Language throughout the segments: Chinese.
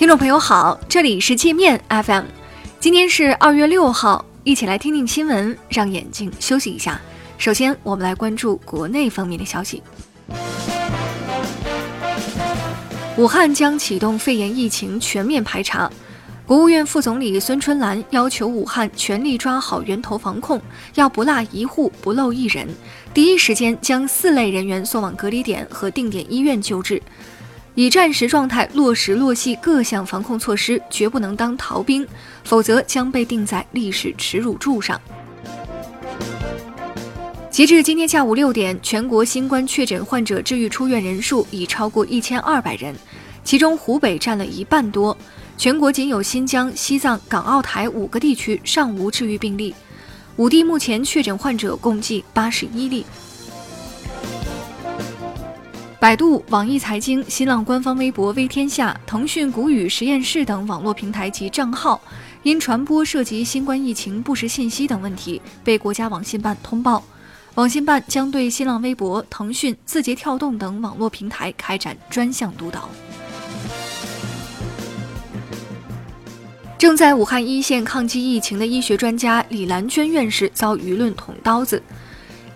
听众朋友好，这里是界面 FM，今天是二月六号，一起来听听新闻，让眼睛休息一下。首先，我们来关注国内方面的消息。武汉将启动肺炎疫情全面排查，国务院副总理孙春兰要求武汉全力抓好源头防控，要不落一户、不漏一人，第一时间将四类人员送往隔离点和定点医院救治。以战时状态落实落细各项防控措施，绝不能当逃兵，否则将被钉在历史耻辱柱上。截至今天下午六点，全国新冠确诊患者治愈出院人数已超过一千二百人，其中湖北占了一半多。全国仅有新疆、西藏、港澳台五个地区尚无治愈病例，五地目前确诊患者共计八十一例。百度、网易财经、新浪官方微博“微天下”、腾讯谷雨实验室等网络平台及账号，因传播涉及新冠疫情不实信息等问题，被国家网信办通报。网信办将对新浪微博、腾讯、字节跳动等网络平台开展专项督导。正在武汉一线抗击疫情的医学专家李兰娟院士遭舆论捅刀子。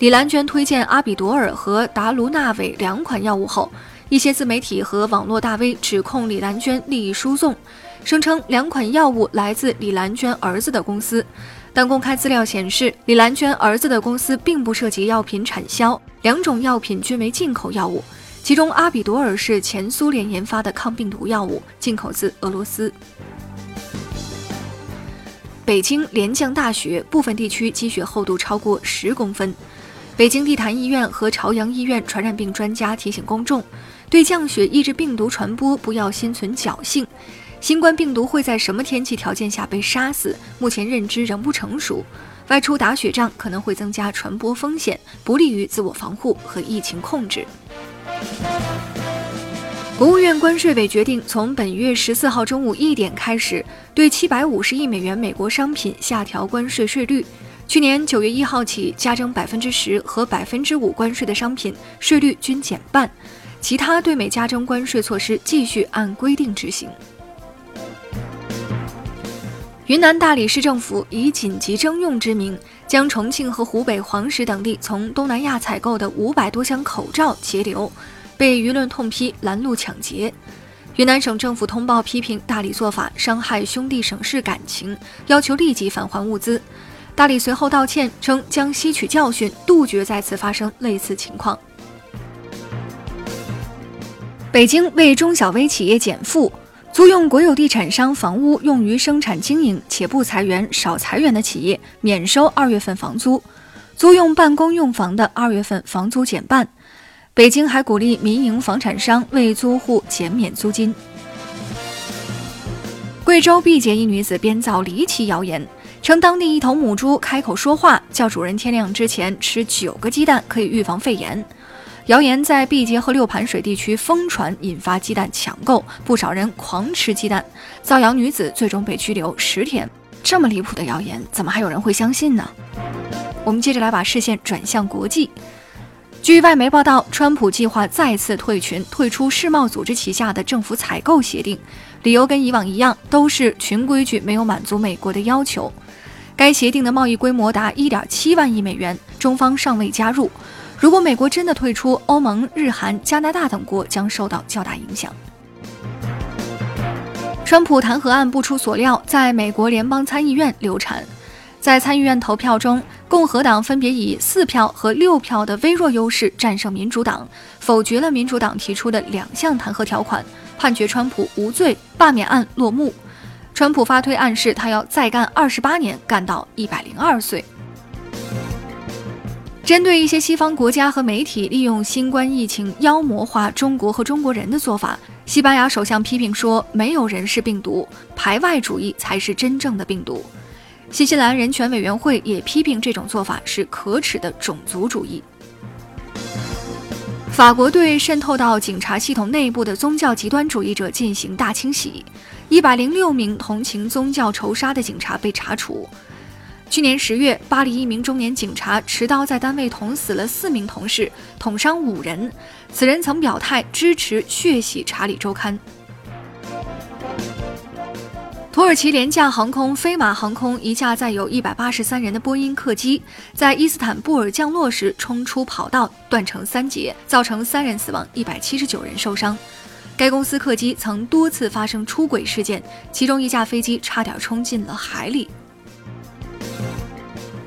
李兰娟推荐阿比朵尔和达卢纳韦两款药物后，一些自媒体和网络大 V 指控李兰娟利益输送，声称两款药物来自李兰娟儿子的公司，但公开资料显示，李兰娟儿子的公司并不涉及药品产销，两种药品均为进口药物，其中阿比朵尔是前苏联研发的抗病毒药物，进口自俄罗斯。北京连降大雪，部分地区积雪厚度超过十公分。北京地坛医院和朝阳医院传染病专家提醒公众，对降雪抑制病毒传播不要心存侥幸。新冠病毒会在什么天气条件下被杀死？目前认知仍不成熟。外出打雪仗可能会增加传播风险，不利于自我防护和疫情控制。国务院关税委决定，从本月十四号中午一点开始，对七百五十亿美元美国商品下调关税税率。去年九月一号起，加征百分之十和百分之五关税的商品税率均减半，其他对美加征关税措施继续按规定执行。云南大理市政府以紧急征用之名，将重庆和湖北黄石等地从东南亚采购的五百多箱口罩截留，被舆论痛批拦路抢劫。云南省政府通报批评大理做法伤害兄弟省市感情，要求立即返还物资。大理随后道歉，称将吸取教训，杜绝再次发生类似情况。北京为中小微企业减负，租用国有地产商房屋用于生产经营且不裁员、少裁员的企业免收二月份房租；租用办公用房的二月份房租减半。北京还鼓励民营房产商为租户减免租金。贵州毕节一女子编造离奇谣言。称当地一头母猪开口说话，叫主人天亮之前吃九个鸡蛋可以预防肺炎。谣言在毕节和六盘水地区疯传，引发鸡蛋抢购，不少人狂吃鸡蛋。造谣女子最终被拘留十天。这么离谱的谣言，怎么还有人会相信呢？我们接着来把视线转向国际。据外媒报道，川普计划再次退群，退出世贸组织旗下的政府采购协定，理由跟以往一样，都是群规矩没有满足美国的要求。该协定的贸易规模达1.7万亿美元，中方尚未加入。如果美国真的退出，欧盟、日韩、加拿大等国将受到较大影响。川普弹劾案不出所料，在美国联邦参议院流产。在参议院投票中，共和党分别以四票和六票的微弱优势战胜民主党，否决了民主党提出的两项弹劾条款，判决川普无罪，罢免案落幕。川普发推暗示他要再干二十八年，干到一百零二岁。针对一些西方国家和媒体利用新冠疫情妖魔化中国和中国人的做法，西班牙首相批评说：“没有人是病毒，排外主义才是真正的病毒。”新西兰人权委员会也批评这种做法是可耻的种族主义。法国对渗透到警察系统内部的宗教极端主义者进行大清洗，一百零六名同情宗教仇杀的警察被查处。去年十月，巴黎一名中年警察持刀在单位捅死了四名同事，捅伤五人。此人曾表态支持血洗《查理周刊》。土耳其廉价航空飞马航空一架载有一百八十三人的波音客机在伊斯坦布尔降落时冲出跑道，断成三截，造成三人死亡，一百七十九人受伤。该公司客机曾多次发生出轨事件，其中一架飞机差点冲进了海里。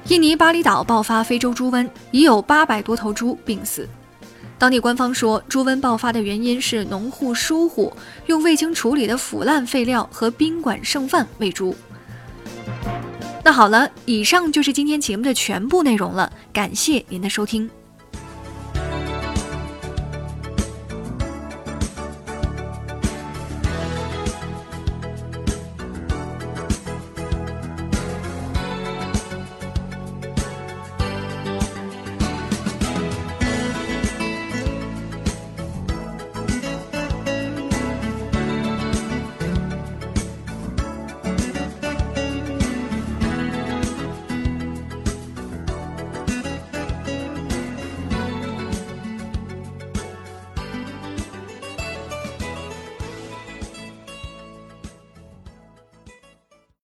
印尼巴厘岛爆发非洲猪瘟，已有八百多头猪病死。当地官方说，猪瘟爆发的原因是农户疏忽，用未经处理的腐烂废料和宾馆剩饭喂猪。那好了，以上就是今天节目的全部内容了，感谢您的收听。